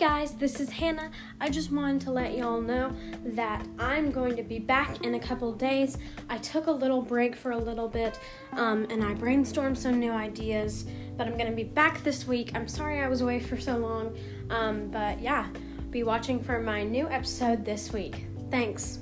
guys, this is Hannah. I just wanted to let y'all know that I'm going to be back in a couple days. I took a little break for a little bit um, and I brainstormed some new ideas, but I'm going to be back this week. I'm sorry I was away for so long, um, but yeah, be watching for my new episode this week. Thanks.